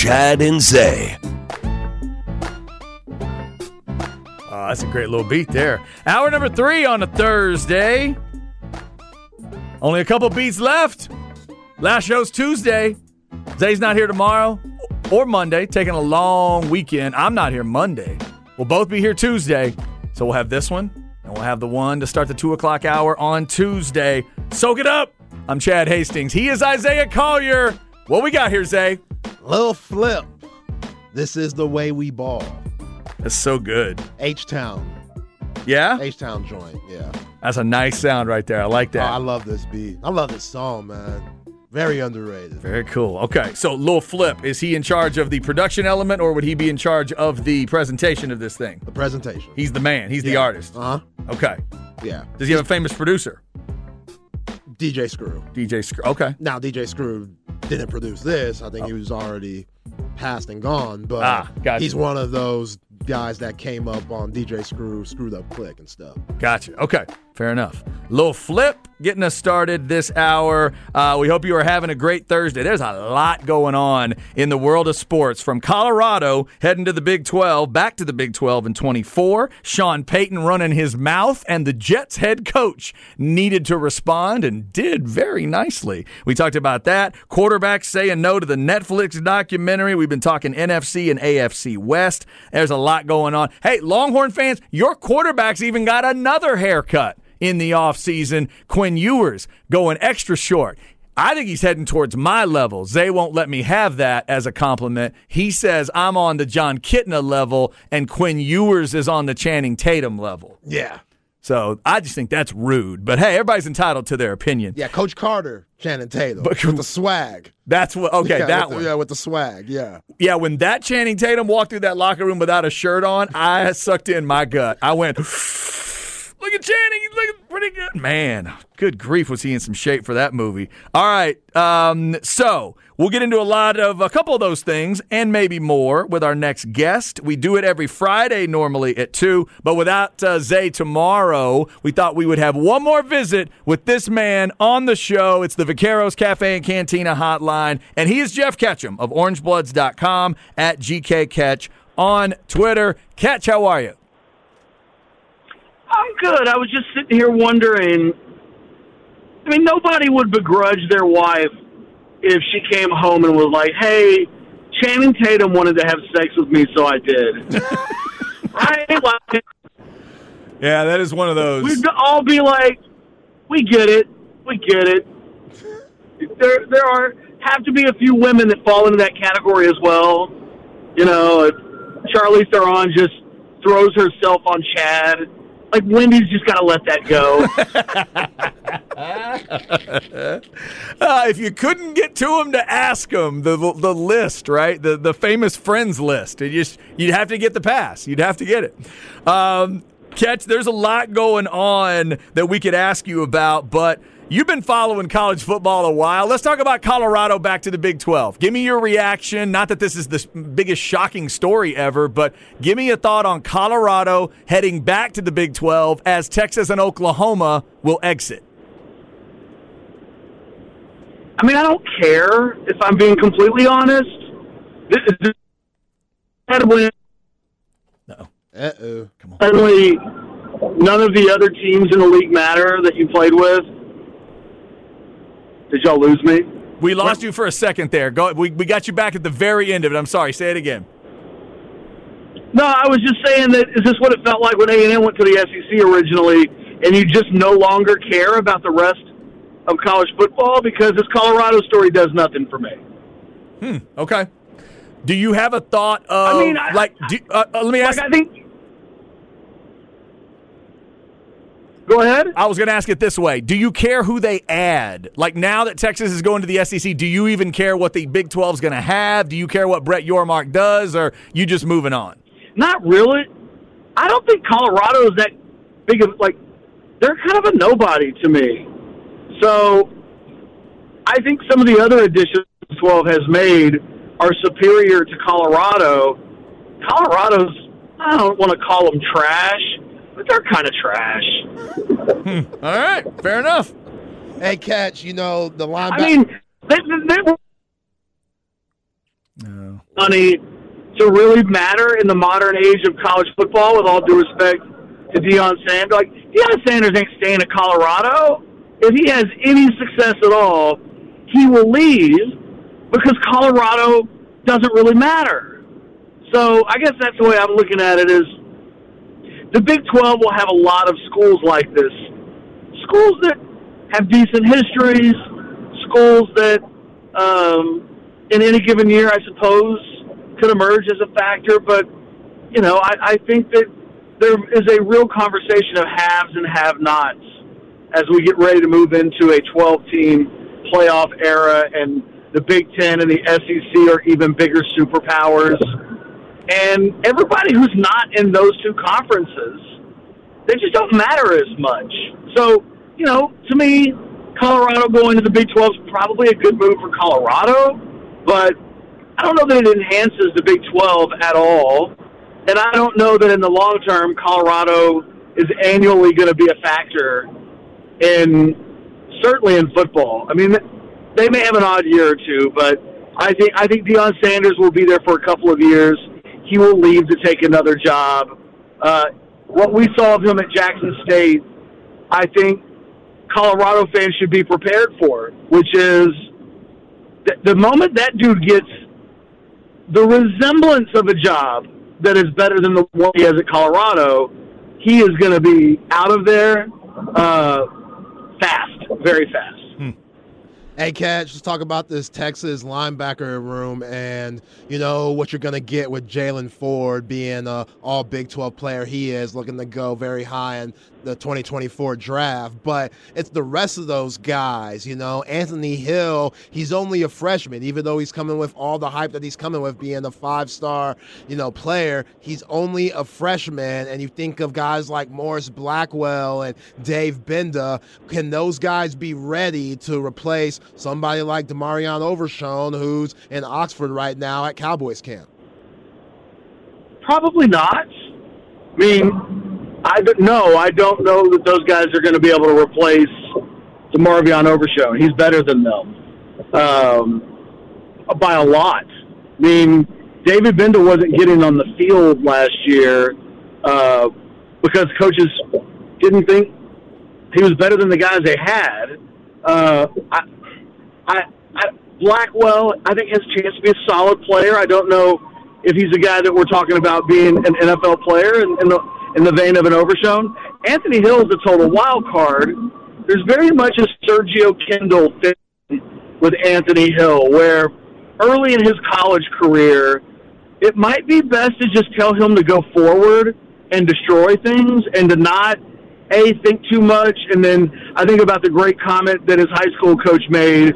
Chad and Zay. Oh, that's a great little beat there. Hour number three on a Thursday. Only a couple beats left. Last show's Tuesday. Zay's not here tomorrow or Monday, taking a long weekend. I'm not here Monday. We'll both be here Tuesday. So we'll have this one, and we'll have the one to start the two o'clock hour on Tuesday. Soak it up. I'm Chad Hastings. He is Isaiah Collier. What we got here, Zay? Lil Flip. This is the way we ball. That's so good. H Town. Yeah? H Town joint. Yeah. That's a nice sound right there. I like Oh, that. I love this beat. I love this song, man. Very underrated. Very cool. Okay, so Lil Flip, is he in charge of the production element or would he be in charge of the presentation of this thing? The presentation. He's the man, he's the artist. Uh huh. Okay. Yeah. Does he have a famous producer? DJ Screw. DJ Screw. Okay. Now DJ Screw didn't produce this. I think he was already passed and gone. But Ah, gotcha. he's one of those guys that came up on DJ Screw, screwed up click and stuff. Gotcha. Okay. Fair enough. Lil Flip getting us started this hour. Uh, we hope you are having a great Thursday. There's a lot going on in the world of sports from Colorado heading to the Big 12, back to the Big 12 in 24. Sean Payton running his mouth, and the Jets head coach needed to respond and did very nicely. We talked about that. Quarterbacks saying no to the Netflix documentary. We've been talking NFC and AFC West. There's a lot going on. Hey, Longhorn fans, your quarterback's even got another haircut in the offseason. Quinn Ewers going extra short. I think he's heading towards my level. Zay won't let me have that as a compliment. He says I'm on the Jon Kitna level and Quinn Ewers is on the Channing Tatum level. Yeah. So I just think that's rude. But hey, everybody's entitled to their opinion. Yeah, Coach Carter, Channing Tatum. But- with the swag. That's what, okay, yeah, that with one. Yeah, with the swag. Yeah. Yeah, when that Channing Tatum walked through that locker room without a shirt on, I sucked in my gut. I went, look at Channing, he's looking pretty good. Man, good grief, was he in some shape for that movie. All right, um, so we'll get into a lot of a couple of those things and maybe more with our next guest. We do it every Friday normally at 2, but without uh, Zay tomorrow, we thought we would have one more visit with this man on the show. It's the Vaqueros Cafe and Cantina hotline, and he is Geoff Ketchum of orangebloods.com at GKCatch on Twitter. Catch, how are you? I'm good. I was just sitting here wondering. I mean, nobody would begrudge their wife if she came home and was like, "Hey, Channing Tatum wanted to have sex with me, so I did." right? Like, Yeah, that is one of those. we'd all be like, "We get it. We get it." There, there are have to be a few women that fall into that category as well. You know, if Charlize Theron just throws herself on Chad. Like Wendy's just got to let that go. Uh, if you couldn't get to him to ask him the the list, right? The the famous friends list. It just you'd have to get the pass. You'd have to get it. Um, Catch, there's a lot going on that we could ask you about, but you've been following college football a while. Let's talk about Colorado back to the Big 12. Give me your reaction. Not that this is the biggest shocking story ever, but give me a thought on Colorado heading back to the Big 12 as Texas and Oklahoma will exit. I mean, I don't care if I'm being completely honest. This is when Uh oh. suddenly none of the other teams in the league matter that you played with. Did y'all lose me? We lost you for a second there. Go. We, we got you back at the very end of it. I'm sorry. Say it again. No, I was just saying that is this what it felt like when A and M went to the SEC originally, and you just no longer care about the rest of college football because this Colorado story does nothing for me. Okay. Do you have a thought of I mean, I- like? Do, uh, uh, let me ask. Like I think. Go ahead. I was going to ask it this way: Do you care who they add? Like now that Texas is going to the SEC, do you even care what the Big 12 is going to have? Do you care what Brett Yormark does, or you just moving on? Not really. I don't think Colorado is that big of like. They're kind of a nobody to me. So, I think some of the other additions the 12 has made are superior to Colorado. Colorado's, I don't want to call them trash, they're kind of trash. Hmm. All right, fair enough. Hey, catch. You know the linebacker. I mean, they, they, they No. money to really matter in the modern age of college football. With all due respect to Deion Sanders, like Deion Sanders ain't staying at Colorado. If he has any success at all, he will leave because Colorado doesn't really matter. So I guess that's the way I'm looking at it. Is the Big 12 will have a lot of schools like this, schools that have decent histories, schools that um, in any given year, I suppose, could emerge as a factor. But you know, I, I think that there is a real conversation of haves and have-nots as we get ready to move into a 12-team playoff era, and the Big Ten and the SEC are even bigger superpowers. And everybody who's not in those two conferences, they just don't matter as much. So, you know, to me, Colorado going to the Big 12 is probably a good move for Colorado, but I don't know that it enhances the Big 12 at all. And I don't know that in the long term, Colorado is annually going to be a factor in certainly in football. I mean, they may have an odd year or two, but I think I think Deion Sanders will be there for a couple of years. He will leave to take another job. Uh, what we saw of him at Jackson State, I think Colorado fans should be prepared for, which is th- the moment that dude gets the resemblance of a job that is better than the one he has at Colorado, he is going to be out of there uh, fast, very fast. Hey, Catch, let's talk about this Texas linebacker room and, you know, what you're going to get with Jaylan Ford being a all Big 12 player he is, looking to go very high in the 2024 draft. But it's the rest of those guys, you know. Anthony Hill, he's only a freshman, even though he's coming with all the hype that he's coming with being a five star, you know, player. He's only a freshman. And you think of guys like Morice Blackwell and Dave Gbenda. Can those guys be ready to replace somebody like DeMarvion Overshown, who's in Oxford right now at Cowboys camp? Probably not. I mean, I don't know. I don't know that those guys are going to be able to replace the DeMarvion Overshown. He's better than them um, by a lot. I mean, David Gbenda wasn't getting on the field last year uh, because coaches didn't think he was better than the guys they had. Uh, I, I, I, Blackwell, I think has a chance to be a solid player. I don't know if he's a guy that we're talking about being an NFL player and, in the in the vein of an Overshown. Anthony Hill is a total wild card. There's very much a Sergio Kendall thing with Anthony Hill, where early in his college career, it might be best to just tell him to go forward and destroy things and to not a think too much and then i think about the great comment that his high school coach made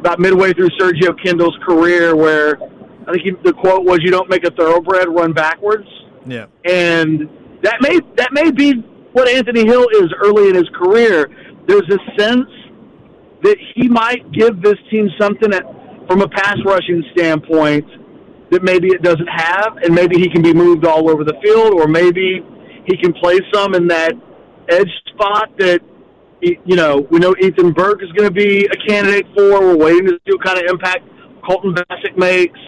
about midway through sergio kendall's career where i think he, the quote was you don't make a thoroughbred run backwards Yeah. and that may that may be what Anthony Hill is early in his career. There's a sense that he might give this team something that, from a pass rushing standpoint that maybe it doesn't have, and maybe he can be moved all over the field, or maybe he can play some in that edge spot that you know we know Ethan Burke is going to be a candidate for. We're waiting to see what kind of impact Colton Vasek makes.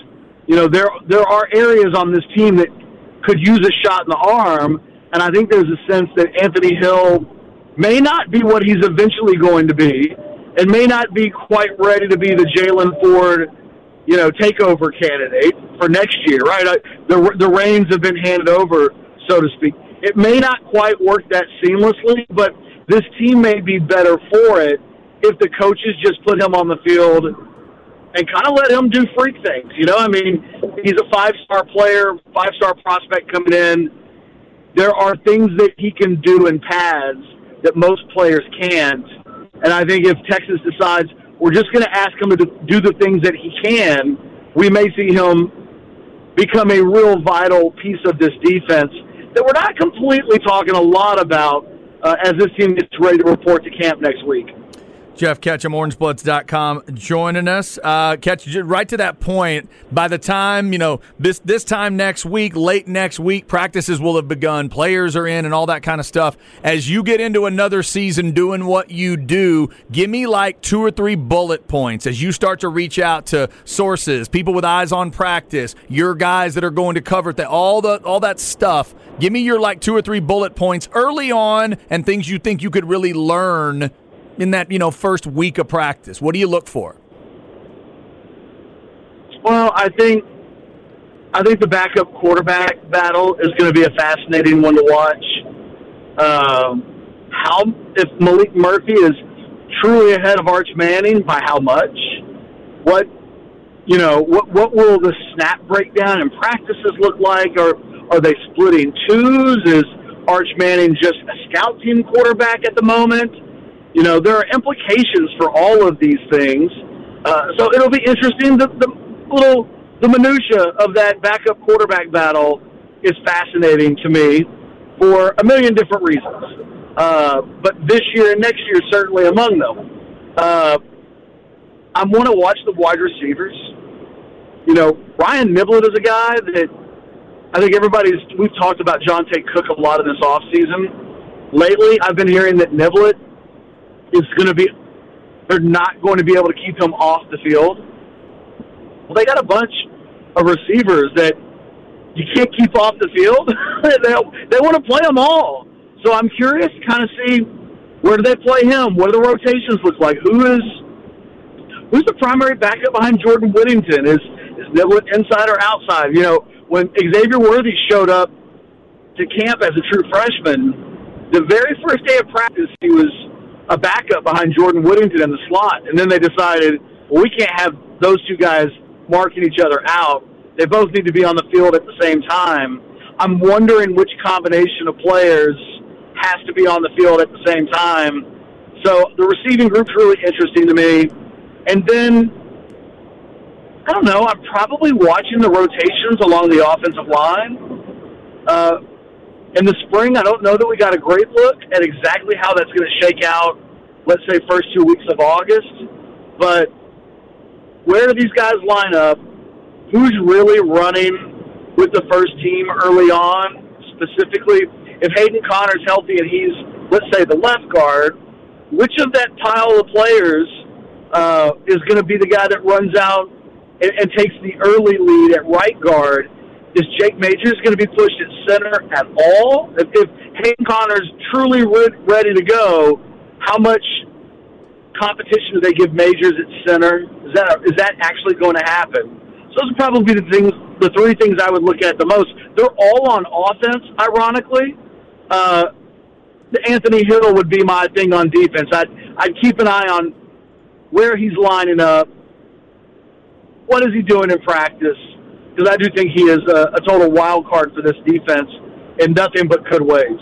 You know there there are areas on this team that could use a shot in the arm, and I think there's a sense that Anthony Hill may not be what he's eventually going to be, and may not be quite ready to be the Jaylan Ford, you know, takeover candidate for next year. Right? I, the the reins have been handed over, so to speak. It may not quite work that seamlessly, but this team may be better for it if the coaches just put him on the field and kind of let him do freak things. You know, I mean, he's a five star player, five star prospect coming in. There are things that he can do in pads that most players can't. And I think if Texas decides we're just going to ask him to do the things that he can, we may see him become a real vital piece of this defense that we're not completely talking a lot about uh, as this team gets ready to report to camp next week. Geoff Ketchum, orangebloods.com, joining us. Uh, right to that point, by the time, you know, this, this time next week, late next week, practices will have begun, players are in, and all that kind of stuff. As you get into another season doing what you do, give me like two or three bullet points as you start to reach out to sources, people with eyes on practice, your guys that are going to cover that, all, the, all that stuff. Give me your like two or three bullet points early on and things you think you could really learn in that you know first week of practice? What do you look for? Well, I think I think the backup quarterback battle is going to be a fascinating one to watch. Um, how if Maalik Murphy is truly ahead of Arch Manning by how much? What you know? What what will the snap breakdown and practices look like? Or are they splitting twos? Is Arch Manning just a scout team quarterback at the moment? You know, there are implications for all of these things. Uh, so it'll be interesting. The, the little the minutia of that backup quarterback battle is fascinating to me for a million different reasons. Uh, but this year and next year, certainly among them. Uh, I want to watch the wide receivers. You know, Ryan Niblett is a guy that I think everybody's. We've talked about Johntay Cook a lot in this offseason. Lately, I've been hearing that Niblett is going to be, they're not going to be able to keep him off the field. Well, they got a bunch of receivers that you can't keep off the field. they they want to play them all. So I'm curious to kind of see where do they play him? What do the rotations look like? Who is who's the primary backup behind Jordan Whittington? Is is Niblett inside or outside? You know, when Xavier Worthy showed up to camp as a true freshman, the very first day of practice he was a backup behind Jordan Whittington in the slot, and then they decided, well, we can't have those two guys marking each other out. They both need to be on the field at the same time. I'm wondering which combination of players has to be on the field at the same time. So the receiving group's really interesting to me. And then, I don't know, I'm probably watching the rotations along the offensive line. Uh, in the spring, I don't know that we got a great look at exactly how that's going to shake out, let's say, first two weeks of August. But where do these guys line up? Who's really running with the first team early on, specifically? If Hayden Conner's healthy and he's, let's say, the left guard, which of that pile of players uh, is going to be the guy that runs out and, and takes the early lead at right guard is Jake Majors going to be pushed at center at all? If, if Hayden Conner's truly re- ready to go, how much competition do they give Majors at center? Is that is that actually going to happen? So those would probably be the things, the three things I would look at the most. They're all on offense, ironically. Uh, Anthony Hill would be my thing on defense. I'd I'd keep an eye on where he's lining up. What is he doing in practice? Because I do think he is a, a total wild card for this defense in nothing but good ways.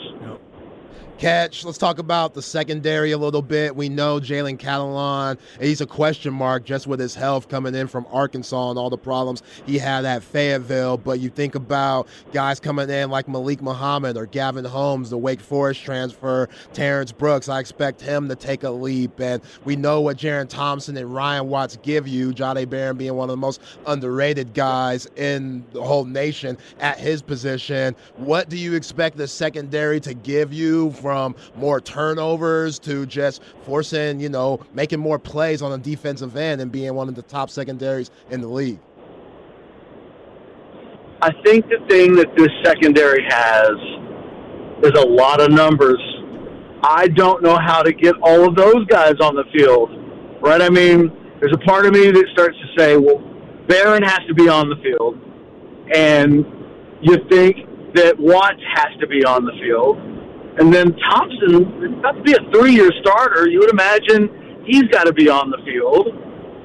Catch. Let's talk about the secondary a little bit. We know Jalen Catalon, he's a question mark just with his health coming in from Arkansas and all the problems he had at Fayetteville. But you think about guys coming in like Malik Muhammad or Gavin Holmes, the Wake Forest transfer, Terrence Brooks. I expect him to take a leap. And we know what Jerrin Thompson and Ryan Watts give you, Jahdae Barron being one of the most underrated guys in the whole nation at his position. What do you expect the secondary to give you from more turnovers to just forcing, you know, making more plays on a defensive end and being one of the top secondaries in the league? I think the thing that this secondary has is a lot of numbers. I don't know how to get all of those guys on the field, right? I mean, there's a part of me that starts to say, well, Barron has to be on the field, and you think that Watts has to be on the field and then Thompson, about to be a three-year starter, you would imagine he's got to be on the field.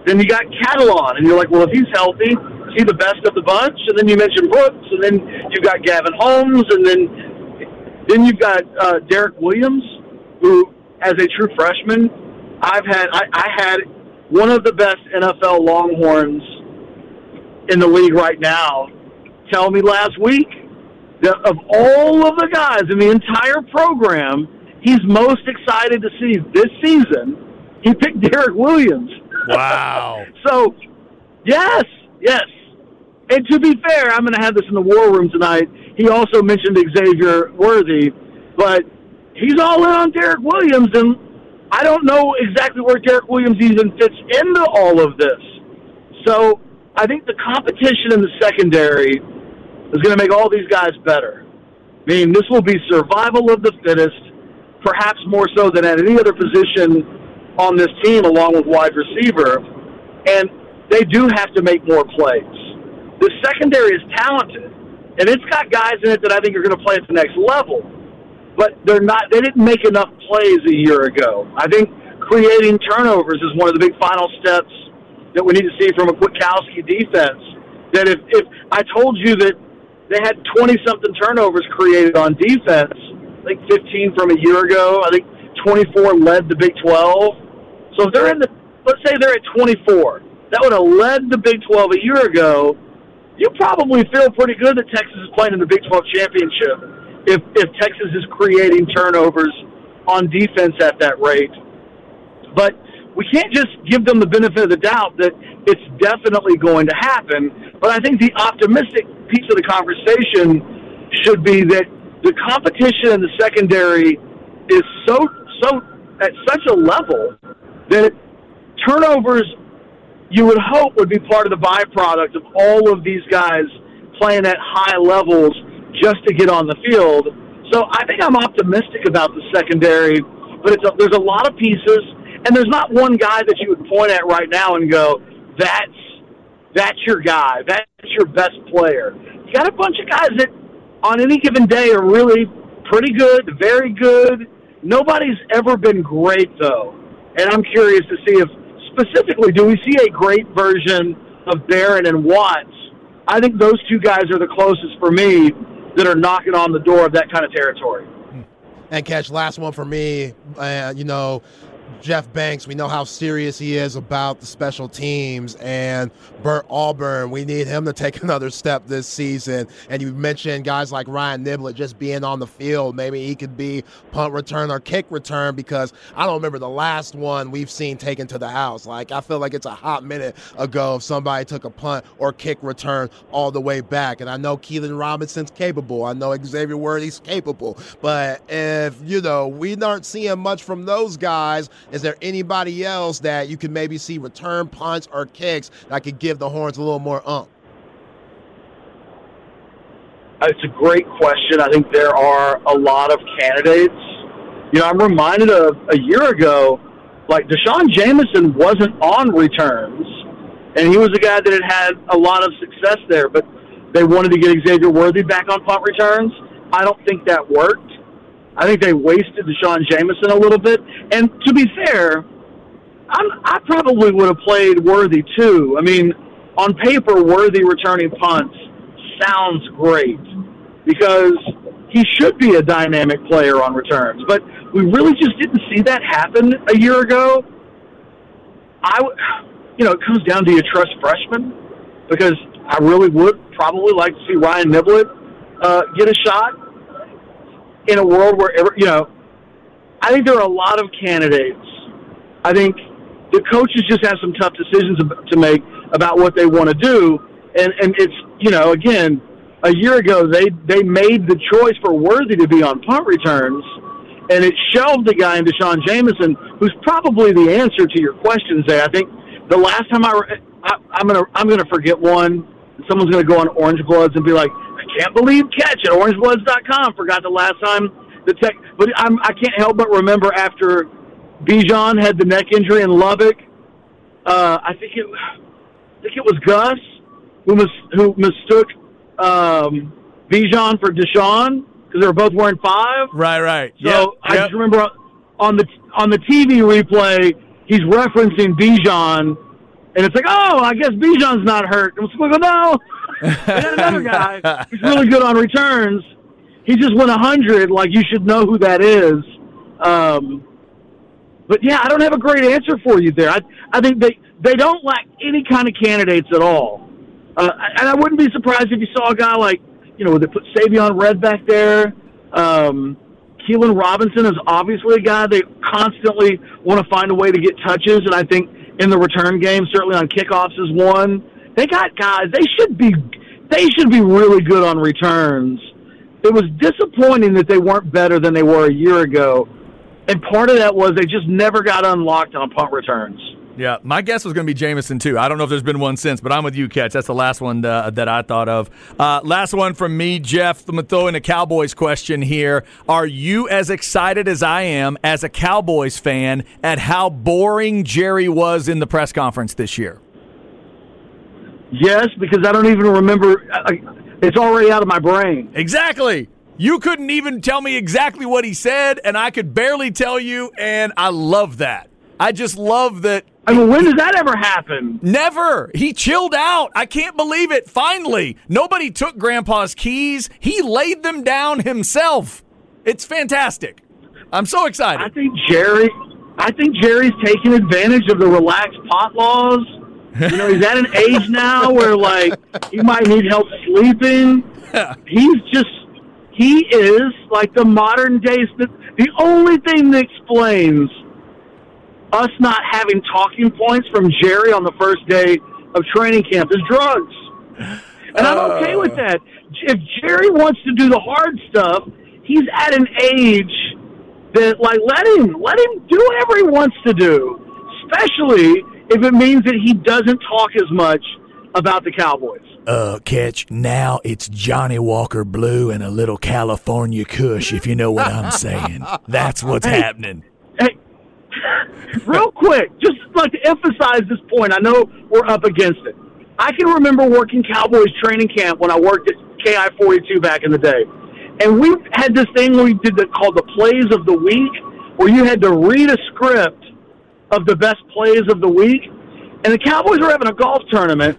Then you got Catalon, and you're like, well, if he's healthy, is he the best of the bunch? And then you mentioned Brooks, and then you've got Gavin Holmes, and then then you've got uh, Derek Williams, who, as a true freshman, I've had I, I had one of the best NFL Longhorns in the league right now tell me last week that of all of the guys in the entire program, he's most excited to see this season. He picked Derek Williams. Wow. so, yes, yes. And to be fair, I'm going to have this in the war room tonight. He also mentioned Xavier Worthy, but he's all in on Derek Williams, and I don't know exactly where Derek Williams even fits into all of this. So I think the competition in the secondary is going to make all these guys better. I mean, this will be survival of the fittest, perhaps more so than at any other position on this team, along with wide receiver. And they do have to make more plays. The secondary is talented, and it's got guys in it that I think are going to play at the next level. But they're not. They didn't make enough plays a year ago. I think creating turnovers is one of the big final steps that we need to see from a Kwiatkowski defense. That if, if I told you that they had 20 something turnovers created on defense, I think 15 from a year ago, I think 24 led the Big 12. So if they're in the, let's say they're at 24, that would have led the Big 12 a year ago. You probably feel pretty good that Texas is playing in the Big 12 championship if, if Texas is creating turnovers on defense at that rate. But we can't just give them the benefit of the doubt that it's definitely going to happen. But I think the optimistic piece of the conversation should be that the competition in the secondary is so so at such a level that turnovers you would hope would be part of the byproduct of all of these guys playing at high levels just to get on the field. So I think I'm optimistic about the secondary, but it's a, there's a lot of pieces and there's not one guy that you would point at right now and go, "That's that's your guy. That's your best player." You got a bunch of guys that, on any given day, are really pretty good, very good. Nobody's ever been great though, and I'm curious to see if specifically do we see a great version of Barron and Watts. I think those two guys are the closest for me that are knocking on the door of that kind of territory. And catch last one for me. Uh, you know, Jeff Banks, we know how serious he is about the special teams, and Bert Auburn, we need him to take another step this season. And you mentioned guys like Ryan Niblett just being on the field. Maybe he could be punt return or kick return because I don't remember the last one we've seen taken to the house. Like, I feel like it's a hot minute ago if somebody took a punt or kick return all the way back. And I know Keilan Robinson's capable. I know Xavier Worthy's capable. But if, you know, we aren't seeing much from those guys, is there anybody else that you could maybe see return punts or kicks that could give the Horns a little more ump? It's a great question. I think there are a lot of candidates. You know, I'm reminded of a year ago, like D'Shawn Jamison wasn't on returns, and he was a guy that had had a lot of success there, but they wanted to get Xavier Worthy back on punt returns. I don't think that worked. I think they wasted D'Shawn Jamison a little bit. And to be fair, I'm, I probably would have played Worthy too. I mean, on paper, Worthy returning punts sounds great because he should be a dynamic player on returns. But we really just didn't see that happen a year ago. I, you know, it comes down to you trust freshmen because I really would probably like to see Ryan Niblett uh, get a shot in a world where you know, I think there are a lot of candidates. I think the coaches just have some tough decisions to make about what they want to do, and and it's you know again, a year ago they they made the choice for Worthy to be on punt returns, and it shelved the guy in D'Shawn Jamison, who's probably the answer to your questions. There, I think the last time I, I I'm gonna I'm gonna forget one. Someone's gonna go on Orange Bloods and be like, can't believe catch at orangebloods.com. Forgot the last time the tech, but I'm, I can't help but remember after Bijan had the neck injury in Lubbock. Uh, I think it, I think it was Gus who mis, who mistook um, Bijan for D'Shawn because they were both wearing five. Right, right. So yep, I yep. just remember on the on the TV replay, he's referencing Bijan and it's like, oh, I guess Bijan's not hurt. And it's like, no, they got another guy who's really good on returns. He just went 100. Like, you should know who that is. Um, but yeah, I don't have a great answer for you there. I, I think they, they don't lack any kind of candidates at all. Uh, and I wouldn't be surprised if you saw a guy like, you know, they put Savion Red back there. Um, Keilan Robinson is obviously a guy they constantly want to find a way to get touches, and I think in the return game, certainly on kickoffs, is one. They got guys. They should be. They should be really good on returns. It was disappointing that they weren't better than they were a year ago, and part of that was they just never got unlocked on punt returns. Yeah, my guess was going to be Jamison too. I don't know if there's been one since, but I'm with you, Catch. That's the last one uh, that I thought of. Uh, last one from me, Geoff. I'm going to throw in a Cowboys question here. Are you as excited as I am as a Cowboys fan at how boring Jerry was in the press conference this year? Yes, because I don't even remember. It's already out of my brain. Exactly. You couldn't even tell me exactly what he said, and I could barely tell you, and I love that. I just love that I mean, when does that ever happen? Never. He chilled out. I can't believe it. Finally, nobody took Grandpa's keys. He laid them down himself. It's fantastic. I'm so excited. I think Jerry. I think Jerry's taking advantage of the relaxed pot laws. You know, he's at an age now where like he might need help sleeping. He's just he is like the modern day. The only thing that explains us not having talking points from Jerry on the first day of training camp is drugs. And I'm uh. okay with that. If Jerry wants to do the hard stuff, he's at an age that like let him let him do whatever he wants to do. Especially if it means that he doesn't talk as much about the Cowboys. Uh, catch now it's Johnnie Walker Blue and a little California Kush, if you know what I'm saying. That's what's hey, happening. Hey, real quick, just like to emphasize this point, I know we're up against it. I can remember working Cowboys training camp when I worked at KEYE 42 back in the day. And we had this thing we did called the plays of the week, where you had to read a script of the best plays of the week. And the Cowboys were having a golf tournament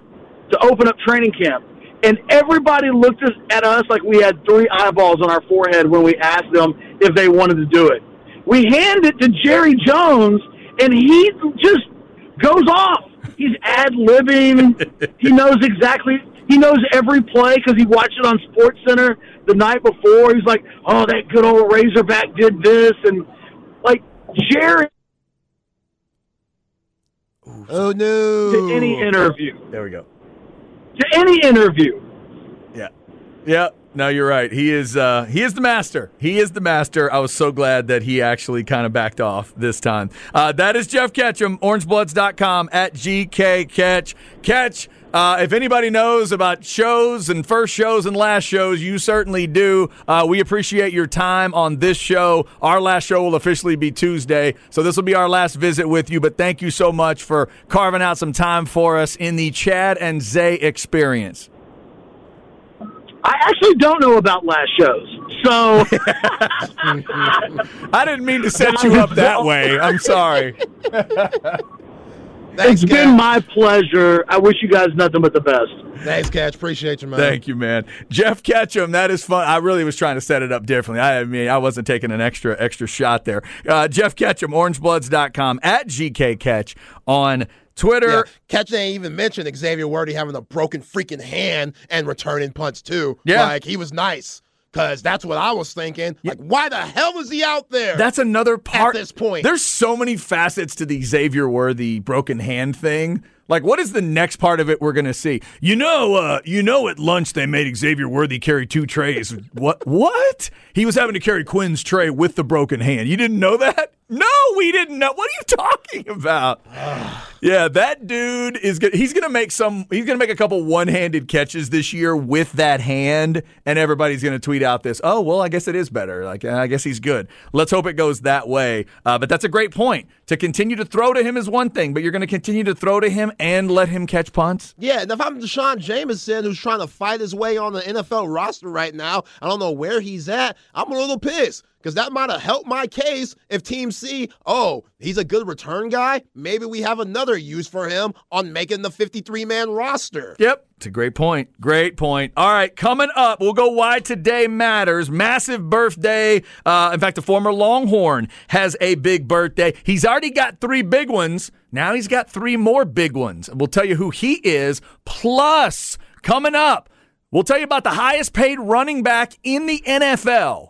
to open up training camp. And everybody looked at us like we had three eyeballs on our forehead when we asked them if they wanted to do it. We hand it to Jerry Jones, and he just goes off. He's ad libbing. he knows exactly. He knows every play because he watched it on SportsCenter the night before. He's like, "Oh, that good old Razorback did this," and like Jerry. Oh no! To any interview. There we go. To any interview. Yeah. Yeah. No, you're right. He is uh, he is the master. He is the master. I was so glad that he actually kind of backed off this time. Uh, that is Geoff Ketchum, orangebloods.com at GK Catch. Catch. Uh, if anybody knows about shows and first shows and last shows, you certainly do. Uh, we appreciate your time on this show. Our last show will officially be Tuesday, so this will be our last visit with you. But thank you so much for carving out some time for us in the Chad and Zay experience. I actually don't know about last shows. So I didn't mean to set you up that way. I'm sorry. Thanks, it's Kat. been my pleasure. I wish you guys nothing but the best. Thanks, Catch. Appreciate you, man. Thank you, man. Geoff Ketchum, that is fun. I really was trying to set it up differently. I, mean, I wasn't taking an extra extra shot there. Uh, Geoff Ketchum, orangebloods.com, at GK Catch on Twitter. Yeah. Catch ain't even mentioned Xavier Worthy having a broken freaking hand and returning punts too. Yeah. Like he was nice. Cause that's what I was thinking. Like, why the hell is he out there? That's another part. At this point, there's so many facets to the Xavier Worthy broken hand thing. Like, what is the next part of it we're gonna see? You know, uh, you know, at lunch they made Xavier Worthy carry two trays. what? What? He was having to carry Quinn's tray with the broken hand. You didn't know that? No, we didn't know. What are you talking about? yeah, that dude is good. He's gonna make some. He's gonna make a couple one-handed catches this year with that hand, and everybody's gonna tweet out this. Oh, well, I guess it is better. Like, I guess he's good. Let's hope it goes that way. Uh, but that's a great point. To continue to throw to him is one thing, but you're gonna continue to throw to him and let him catch punts. Yeah, and if I'm D'Shawn Jamison, who's trying to fight his way on the NFL roster right now, I don't know where he's at. I'm a little pissed because that might have helped my case if Team C, oh, he's a good return guy. Maybe we have another use for him on making the 53 man roster. Yep. It's a great point. Great point. All right, coming up, we'll go why today matters. Massive birthday. Uh, in fact, the former Longhorn has a big birthday. He's already got three big ones. Now he's got three more big ones. We'll tell you who he is. Plus, coming up, we'll tell you about the highest paid running back in the NFL.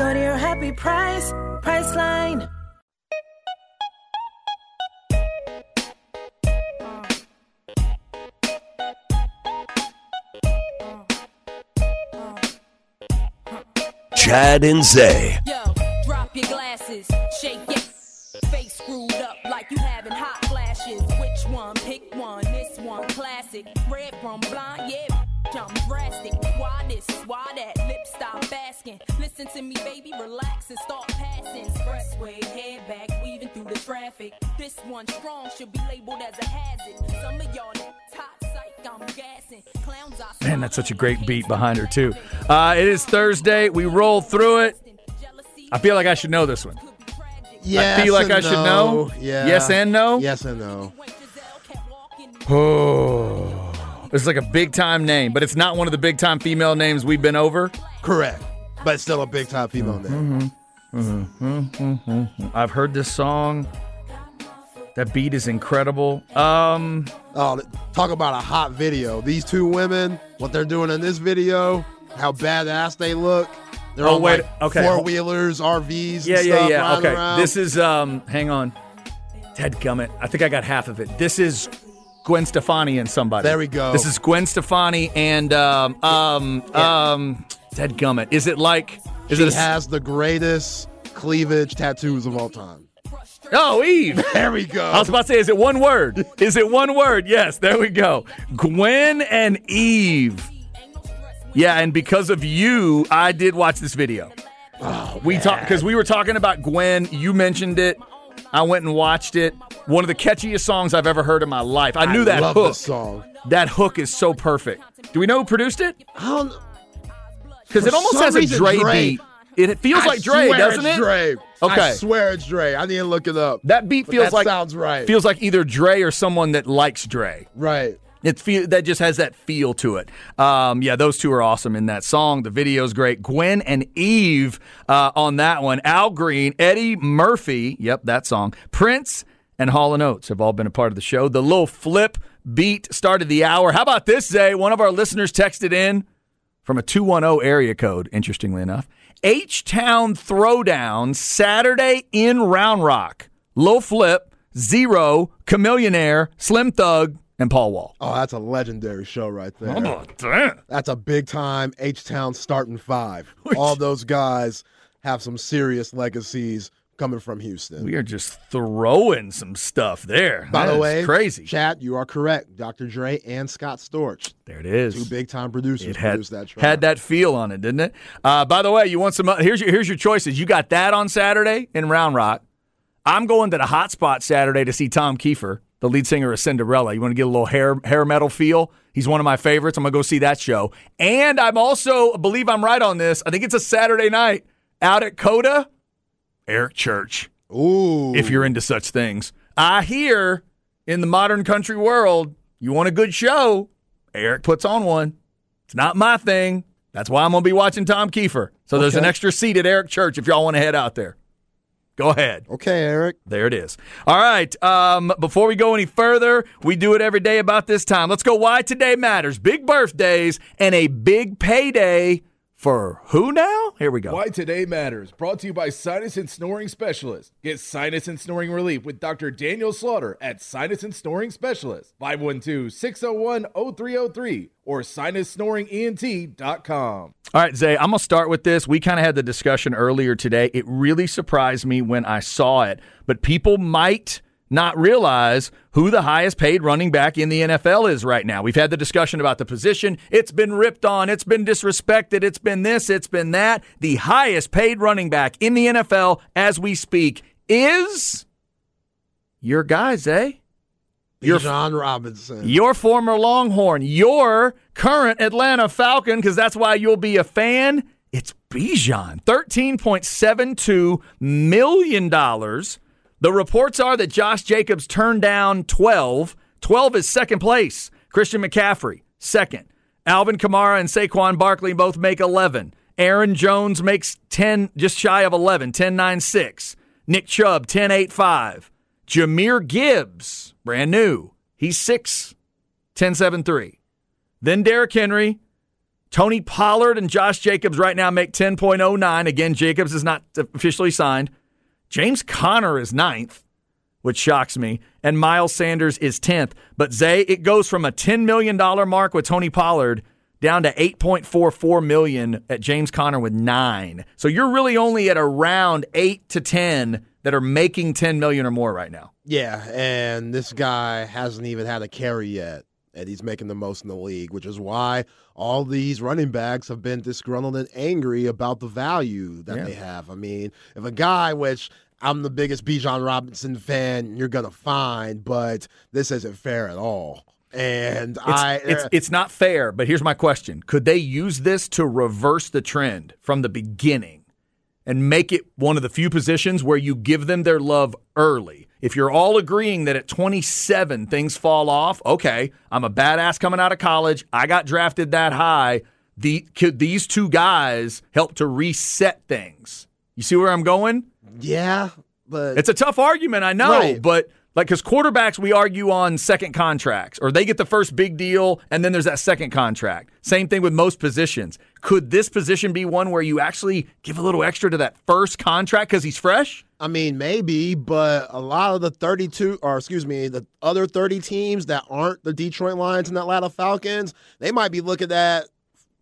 Go to your happy price, Priceline. Chad and Zay. Yo, drop your glasses, shake it. Face screwed up like you having hot flashes. Which one? Pick one. This one, classic. Red from blind, yeah. I'm drastic. Why this? Why that? Lip stop asking. Listen to me, baby, relax and start passing. Expressway, head back, weaving through the traffic. This one strong should be labeled as a hazard. Some of y'all top psych, I'm gassing. Clowns are Man, that's such a great beat behind her, too. Uh, it is Thursday. We roll through it. I feel like I should know this one. Yes feel like and I should know. Yeah. Yes and no? Yes and no. Oh. It's like a big time name, but it's not one of the big time female names we've been over. Correct. But it's still a big time female Mm-hmm. name. I've heard this song. That beat is incredible. Um, Oh, talk about a hot video. These two women, what they're doing in this video, how badass they look. They're Oh, on wait, like okay. four wheelers, RVs. yeah, yeah, yeah. Okay, around. this is um. Hang on, Ted Gummit. I think I got half of it. This is Gwen Stefani and somebody. There we go. This is Gwen Stefani and um um um Ted Gummit. Is it like? Is she it? A, has the greatest cleavage tattoos of all time. oh, Eve. There we go. I was about to say, is it one word? Is it one word? Yes, there we go. Gwen and Eve. Yeah, and because of you, I did watch this video. Oh, we talked because we were talking about Gwen. You mentioned it. I went and watched it. One of the catchiest songs I've ever heard in my life. I knew that love hook. this song. That hook is so perfect. Do we know who produced it? I don't Because it almost has a Dre, Dre- beat. It feels I like Dre, swear doesn't it's it? Dre. Okay. I swear it's Dre. I need to look it up. That beat But feels that like sounds right. Feels like either Dre or someone that likes Dre. right. It feel that just has that feel to it. Um, yeah, those two are awesome in that song. The video's great. Gwen and Eve uh, on that one. Al Green, Eddie Murphy. Yep, that song. Prince and Hall and Oates have all been a part of the show. The Lil Flip beat started the hour. How about this, Zay? One of our listeners texted in from a 210 area code, interestingly enough. H Town Throwdown Saturday in Round Rock. Lil Flip, Z-Ro, Chamillionaire, Slim Thug, and Paul Wall. Oh, that's a legendary show right there. Oh, damn. That's a big time H Town starting five. All those guys have some serious legacies coming from Houston. We are just throwing some stuff there. By That the way, crazy. Chad, you are correct. Dr. Dre and Scott Storch, There it is. two big time producers, It had produced that track. had that feel on it, didn't it? Uh, by the way, you want some? Here's your here's your choices. You got that on Saturday in Round Rock. I'm going to the hot spot Saturday to see Tom Keifer, the lead singer of Cinderella. You want to get a little hair hair metal feel? He's one of my favorites. I'm gonna go see that show. And I'm also I believe I'm right on this. I think it's a Saturday night out at COTA. Eric Church. Ooh. if you're into such things. I hear in the modern country world, you want a good show, Eric puts on one. It's not my thing. That's why I'm going to be watching Tom Keifer. So there's an extra seat at Eric Church if y'all want to head out there. Go ahead. Okay, Eric. There it is. All right. Um, before we go any further, we do it every day about this time. Let's go. Why today matters. Big birthdays and a big payday for who now? Here we go. Why Today Matters, brought to you by Sinus and Snoring Specialist. Get sinus and snoring relief with Dr. Daniel Slaughter at Sinus and Snoring Specialist, 512 601 0303 or sinussnoringent.com. All right, Zay, I'm going to start with this. We kind of had the discussion earlier today. It really surprised me when I saw it, but people might not realize who the highest paid running back in the NFL is right now. We've had the discussion about the position. It's been ripped on. It's been disrespected. It's been this. It's been that. The highest paid running back in the NFL as we speak is your guys, eh? Your- John Robinson. Your former Longhorn, your current Atlanta Falcon, because that's why you'll be a fan. It's Bijan. $13.72 million. The reports are that Josh Jacobs turned down 12. 12 is second place. Christian McCaffrey, second. Alvin Kamara and Saquon Barkley both make 11. Aaron Jones makes 10, just shy of 11, 10 9 6. Nick Chubb, 10 8 5. Jahmyr Gibbs, brand new. He's 6, 10 7 3. Then Derrick Henry, Tony Pollard, and Josh Jacobs right now make 10.09. Again, Jacobs is not officially signed. James Conner is ninth, which shocks me, and Miles Sanders is 10th. But Zay, it goes from a $10 million mark with Tony Pollard down to 8.44 million at James Conner with nine. So you're really only at around eight to 10 that are making 10 million or more right now. Yeah, and this guy hasn't even had a carry yet, and he's making the most in the league, which is why all these running backs have been disgruntled and angry about the value that Yeah. they have. I mean, if a guy, which I'm the biggest Bijan Robinson fan you're gonna find, but this isn't fair at all. And It's, I, it's, uh, it's not fair, but here's my question. Could they use this to reverse the trend from the beginning and make it one of the few positions where you give them their love early? If you're all agreeing that at 27 things fall off, okay, I'm a badass coming out of college. I got drafted that high. The, could these two guys help to reset things? You see where I'm going? yeah, but It's a tough argument, I know, Right. but like because quarterbacks we argue on second contracts or they get the first big deal and then there's that second contract. Same thing with most positions. Could this position be one where you actually give a little extra to that first contract because he's fresh? I mean, maybe, but a lot of the 32, or excuse me, the other 30 teams that aren't the Detroit Lions and Atlanta Falcons, they might be looking at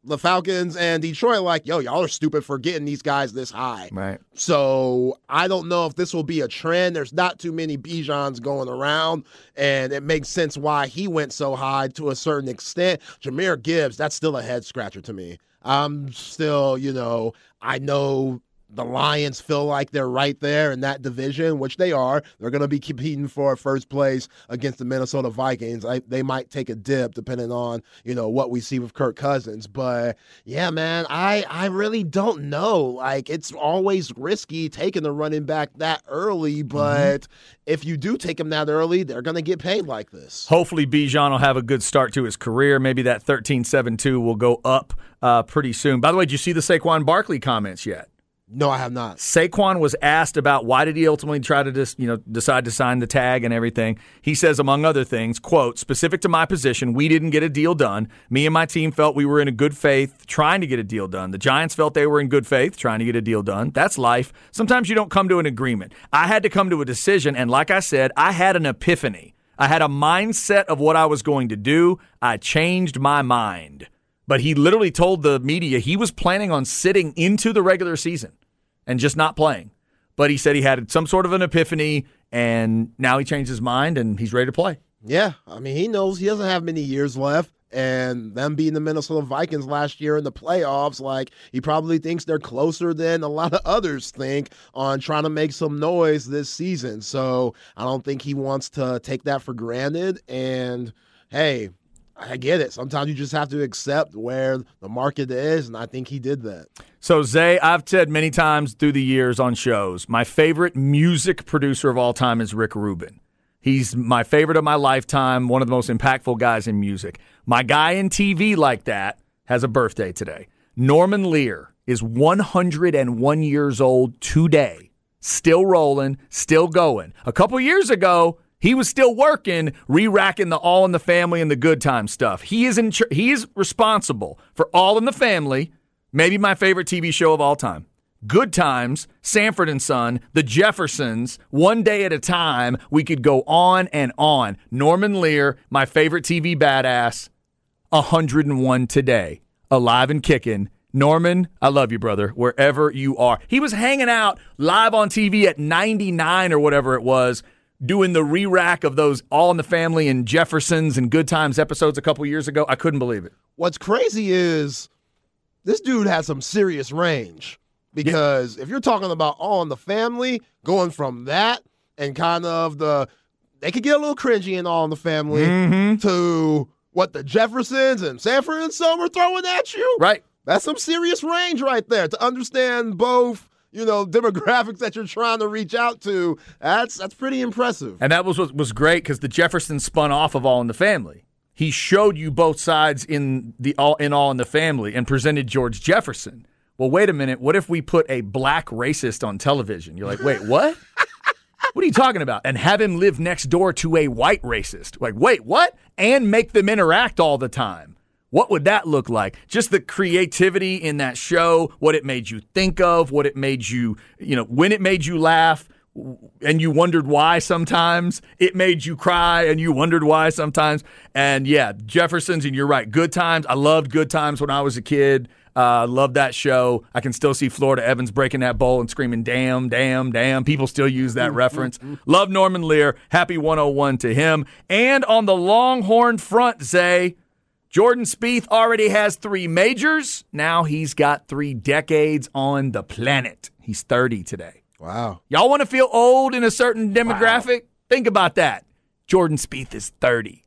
the Falcons and Detroit like, yo, y'all are stupid for getting these guys this high. Right. So I don't know if this will be a trend. There's not too many Bijans going around, and it makes sense why he went so high to a certain extent. Jahmyr Gibbs, that's still a head scratcher to me. I'm still, you know, I know the Lions feel like they're right there in that division, which they are. They're going to be competing for first place against the Minnesota Vikings. I, they might take a dip depending on you know what we see with Kirk Cousins, but yeah, man, I I really don't know. Like it's always risky taking the running back that early, but if you do take him that early, they're going to get paid like this. Hopefully, Bijan will have a good start to his career. Maybe that 13-7-2 will go up uh, pretty soon. By the way, did you see the Saquon Barkley comments yet? No, I have not. Saquon was asked about why did he ultimately try to just, you know decide to sign the tag and everything. He says among other things, quote, specific to my position, we didn't get a deal done. Me and my team felt we were in a good faith trying to get a deal done. The Giants felt they were in good faith trying to get a deal done. That's life. Sometimes you don't come to an agreement. I had to come to a decision and like I said, I had an epiphany. I had a mindset of what I was going to do. I changed my mind. But he literally told the media he was planning on sitting into the regular season and just not playing. But he said he had some sort of an epiphany and now he changed his mind and he's ready to play. Yeah, I mean, he knows he doesn't have many years left. And them being the Minnesota Vikings last year in the playoffs, like he probably thinks they're closer than a lot of others think on trying to make some noise this season. So I don't think he wants to take that for granted. And hey, I get it. Sometimes you just have to accept where the market is. And I think he did that. So, Zay, I've said many times through the years on shows, my favorite music producer of all time is Rick Rubin. He's my favorite of my lifetime, one of the most impactful guys in music. My guy in TV like that has a birthday today. Norman Lear is 101 years old today, still rolling, still going. A couple years ago, he was still working, re-racking the All in the Family and the Good Time stuff. He is in. He is responsible for All in the Family, maybe my favorite TV show of all time. Good Times, Sanford and Son, The Jeffersons, one day at a time. We could go on and on. Norman Lear, my favorite TV badass, 101 today, alive and kicking. Norman, I love you, brother, wherever you are. He was hanging out live on TV at 99 or whatever it was doing the re-rack of those All in the Family and Jeffersons and Good Times episodes a couple years ago. I couldn't believe it. What's crazy is this dude has some serious range because if you're talking about All in the Family, going from that and kind of the they could get a little cringy in All in the Family Mm-hmm. to what the Jeffersons and Sanford and Son were throwing at you. Right. That's some serious range right there to understand both, you know, demographics that you're trying to reach out to. That's that's pretty impressive. And that was what was great because the Jeffersons spun off of All in the Family. He showed you both sides in the all in All in the Family and presented George Jefferson. Well, wait a minute. What if we put a black racist on television? You're like, wait, what? what are you talking about? And have him live next door to a white racist. Like, wait, what? And make them interact all the time. What would that look like? Just the creativity in that show, what it made you think of, what it made you, you know, when it made you laugh and you wondered why sometimes. It made you cry and you wondered why sometimes. And yeah, Jefferson's, and you're right, good times. I loved good times when I was a kid. Uh, love that show. I can still see Florida Evans breaking that bowl and screaming, damn, damn, damn. People still use that reference. Love Norman Lear. Happy 101 to him. And on the Longhorn front, Zay, Jordan Spieth already has three majors. Now he's got three decades on the planet. He's 30 today. Wow. Y'all want to feel old in a certain demographic? Think about that. Jordan Spieth is 30.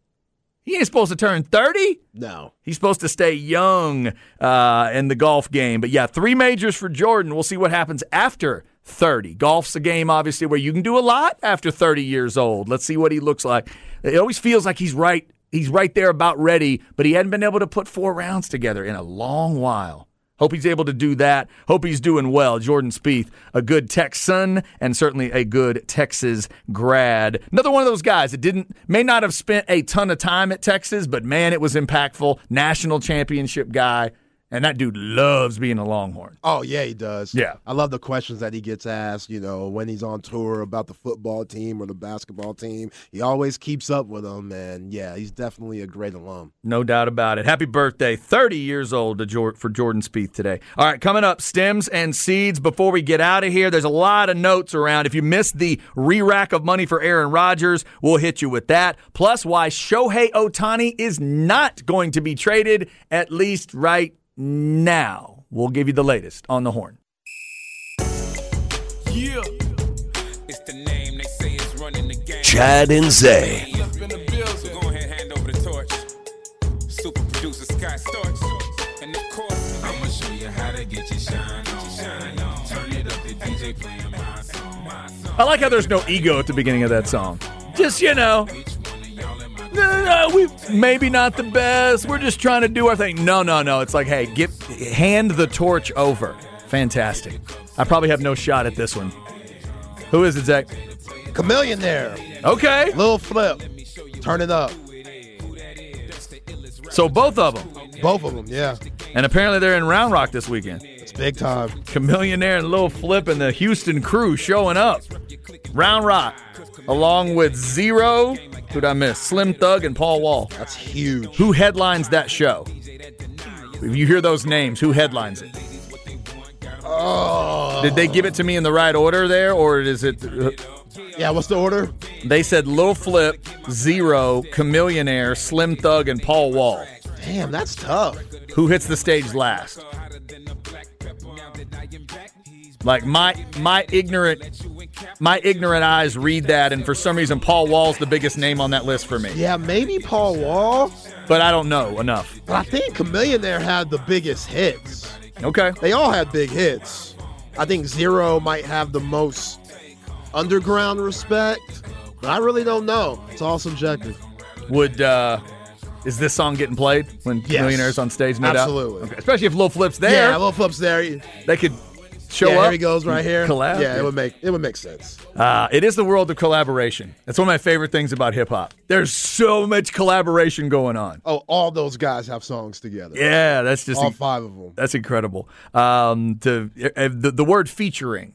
He ain't supposed to turn 30. No. He's supposed to stay young uh, in the golf game. But yeah, three majors for Jordan. We'll see what happens after 30. Golf's a game, obviously, where you can do a lot after 30 years old. Let's see what he looks like. It always feels like he's right. He's right there about ready, but he hadn't been able to put four rounds together in a long while. Hope he's able to do that. Hope he's doing well. Jordan Spieth, a good Texan and certainly a good Texas grad. Another one of those guys that didn't may not have spent a ton of time at Texas, but man, it was impactful. National championship guy, and that dude loves being a Longhorn. Oh yeah, he does. Yeah. I love the questions that he gets asked. You know, when he's on tour about the football team or the basketball team, he always keeps up with them. And yeah, he's definitely a great alum. No doubt about it. Happy birthday, 30 years old to Jor- for Jordan Spieth today. All right, coming up, stems and seeds. Before we get out of here, there's a lot of notes around. If you missed the re-rack of money for Aaron Rodgers, we'll hit you with that. Plus, why Shohei Ohtani is not going to be traded, at least right now. We'll give you the latest on the horn. Yeah. It's the name they say is running the game. Chad and Zay. Up in the building. Go ahead, hand over the torch. Super producer Scott Storch. And of course, I'ma show you how to get your shine on. Turn it up, the DJ playing. My song. I like how there's no ego at the beginning of that song. Just, you know, no, no, we maybe not the best. We're just trying to do our thing. No, no, no. It's like, hey, get hand the torch over. Fantastic. I probably have no shot at this one. Who is it, Zach? Chamillionaire. Okay. Lil Flip. Turn it up. So both of them. Both of them, yeah. And apparently they're in Round Rock this weekend. It's big time. Chamillionaire and Lil Flip and the Houston crew showing up. Round Rock, along with Z-Ro, who'd I miss? Slim Thug and Paul Wall. That's huge. Who headlines that show? If you hear those names, who headlines it? Oh. Did they give it to me in the right order there, or is it? Uh, yeah, what's the order? They said Lil Flip, Z-Ro, Chamillionaire, Slim Thug, and Paul Wall. Damn, that's tough. Who hits the stage last? Like my my ignorant my ignorant eyes read that, and for some reason Paul Wall's the biggest name on that list for me. Yeah, maybe Paul Wall, But I don't know enough. but I think Chamillionaire had the biggest hits. Okay. They all had big hits. I think Z-Ro might have the most underground respect, but I really don't know. It's all subjective. Would uh is this song getting played when Yes. Millionaires on stage? No Absolutely. doubt. Okay. Especially if Lil Flip's there, Yeah, Lil Flip's there. They could show up. here he goes right here. Collab. Yeah, it would make it would make sense. Uh, it is the world of collaboration. That's one of my favorite things about hip hop. There's so much collaboration going on. Oh, all those guys have songs together. Yeah, that's just all in- five of them. that's incredible. Um, to uh, the, the word featuring,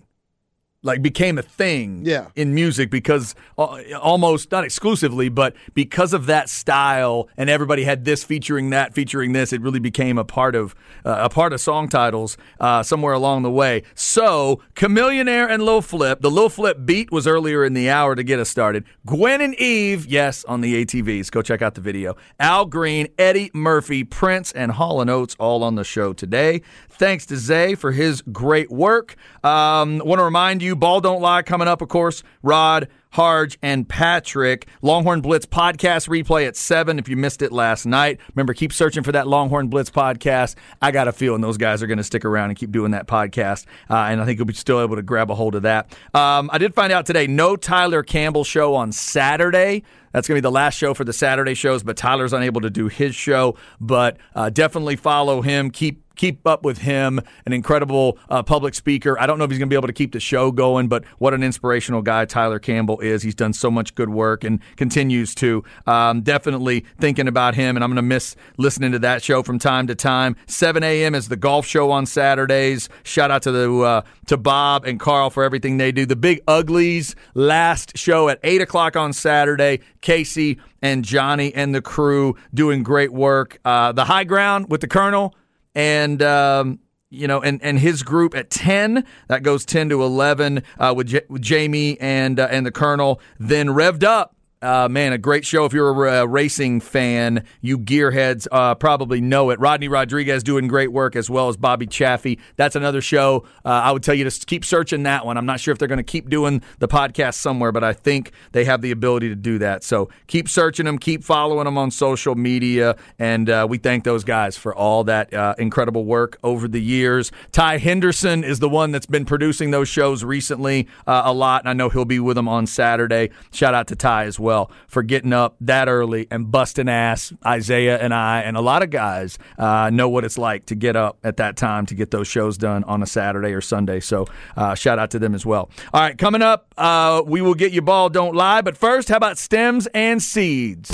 like became a thing Yeah. in music because uh, almost not exclusively, but because of that style, and everybody had this featuring that, featuring this, it really became a part of uh, a part of song titles uh, somewhere along the way. So, Chamillionaire and Lil Flip, the Lil Flip beat was earlier in the hour to get us started. Gwen and Eve, yes, on the ATVs. Go check out the video. Al Green, Eddie Murphy, Prince, and Hall and Oates all on the show today. Thanks to Zay for his great work. Um, Want to remind you, Ball Don't Lie coming up, of course. Rod, Harge, and Patrick. Longhorn Blitz podcast replay at 7 if you missed it last night. Remember, keep searching for that Longhorn Blitz podcast. I got a feeling those guys are going to stick around and keep doing that podcast. Uh, and I think you'll be still able to grab a hold of that. Um, I did find out today no Tyler Campbell show on Saturday. That's going to be the last show for the Saturday shows, but Tyler's unable to do his show. But uh, definitely follow him. Keep keep up with him. An incredible uh, public speaker. I don't know if he's going to be able to keep the show going, but what an inspirational guy Tyler Campbell is. He's done so much good work and continues to. Um, definitely thinking about him, and I'm going to miss listening to that show from time to time. 7 a.m. is the golf show on Saturdays. Shout out to the uh, to Bob and Carl for everything they do. The Big Uglies last show at 8 o'clock on Saturday. Casey and Johnny and the crew doing great work. Uh, the High Ground with the Colonel and um, you know, and, and his group at ten. That goes ten to eleven uh, with, J- with Jamie and uh, and the Colonel. Then revved up. Uh, man, a great show. If you're a, uh, racing fan, you gearheads uh, probably know it. Rodney Rodriguez doing great work as well as Bobby Chaffee. That's another show. Uh, I would tell you to keep searching that one. I'm not sure if they're going to keep doing the podcast somewhere, but I think they have the ability to do that. So keep searching them, keep following them on social media, and uh, we thank those guys for all that uh, incredible work over the years. Ty Henderson is the one that's been producing those shows recently uh, a lot, and I know he'll be with them on Saturday. Shout out to Ty as well for getting up that early and busting ass. Isaiah and I and a lot of guys uh, know what it's like to get up at that time to get those shows done on a Saturday or Sunday. So uh, shout out to them as well. All right, coming up, uh, we will get you ball, don't lie. But first, how about stems and seeds?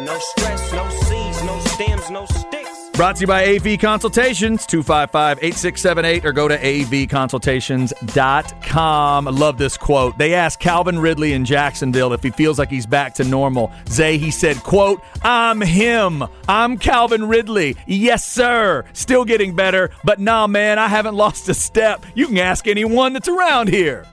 No stress, no seeds, no stems, no sticks. Brought to you by AV Consultations, 255 8678, or go to avconsultations.com. I love this quote. They asked Calvin Ridley in Jacksonville if he feels like he's back to normal. Zay, he said, quote, I'm him. I'm Calvin Ridley. Yes, sir. Still getting better, but nah, man, I haven't lost a step. You can ask anyone that's around here.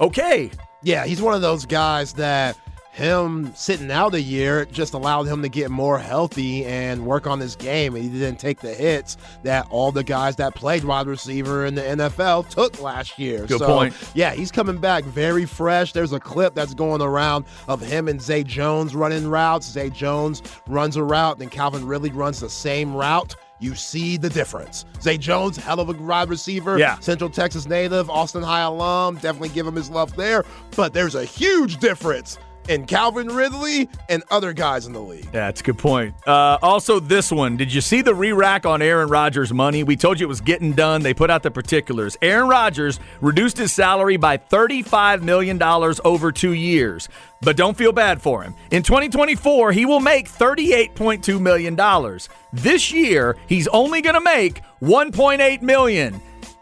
Okay. Yeah, he's one of those guys that him sitting out a year just allowed him to get more healthy and work on his game. And he didn't take the hits that all the guys that played wide receiver in the NFL took last year. Good so, point. Yeah, he's coming back very fresh. There's a clip that's going around of him and Zay Jones running routes. Zay Jones runs a route, then Calvin Ridley runs the same route. You see the difference. Zay Jones, hell of a wide receiver. Yeah. Central Texas native, Austin High alum. Definitely give him his love there. But there's a huge difference in Calvin Ridley and other guys in the league. That's a good point. Uh, also, this one. Did you see the re rack on Aaron Rodgers' money? We told you it was getting done. They put out the particulars. Aaron Rodgers reduced his salary by $35 million over two years. But don't feel bad for him. In 2024, he will make $38.2 million. This year, he's only going to make 1.8 million.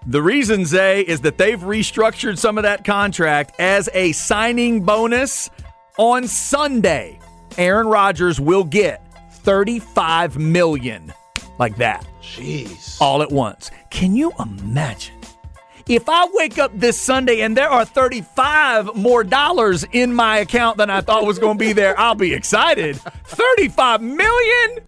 The reason, Zay, is that they've restructured some of that contract as a signing bonus on Sunday. Aaron Rodgers will get 35 million like that Jeez. all at once. Can you imagine? If I wake up this Sunday and there are 35 more dollars in my account than I thought was going to be there, I'll be excited. 35 million?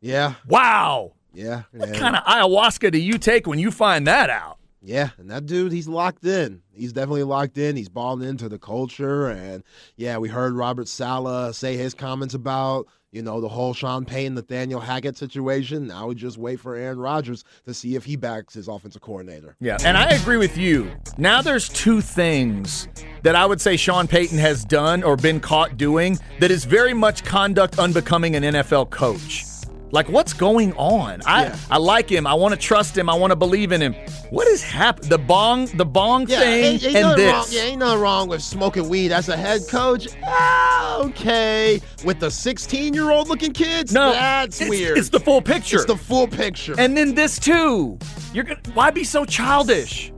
Yeah. Wow. Yeah. What kind of ayahuasca do you take when you find that out? Yeah, and that dude, he's locked in. He's definitely locked in. He's balling into the culture. And yeah, we heard Robert Saleh say his comments about, you know, the whole Sean Payton, Nathaniel Hackett situation. Now we just wait for Aaron Rodgers to see if he backs his offensive coordinator. Yeah, and I agree with you. Now there's two things that I would say Sean Payton has done or been caught doing that is very much conduct unbecoming an NFL coach. Like what's going on? I Yeah. I like him. I want to trust him. I want to believe in him. What is happening? The bong, the bong Yeah, thing, ain't, ain't and this. wrong. Yeah, ain't nothing wrong with smoking weed as a head coach. Ah, okay, with the 16 year old looking kids, no, that's it's, weird. It's the full picture. It's the full picture. and then this too. You're gonna. Why be so childish?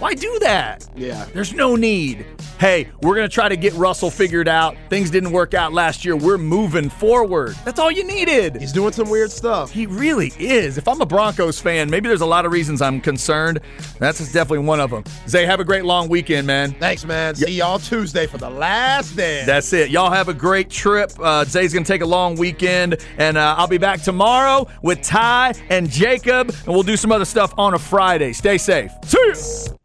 Why do that? Yeah. There's no need. Hey, we're going to try to get Russell figured out. Things didn't work out last year. We're moving forward. That's all you needed. He's doing some weird stuff. He really is. If I'm a Broncos fan, maybe there's a lot of reasons I'm concerned. That's just definitely one of them. Zay, have a great long weekend, man. Thanks, man. See y'all Tuesday for the last day. That's it. Y'all have a great trip. Uh, Zay's going to take a long weekend, and uh, I'll be back tomorrow with Ty and Jacob, and we'll do some other stuff on a Friday. Stay safe. See ya.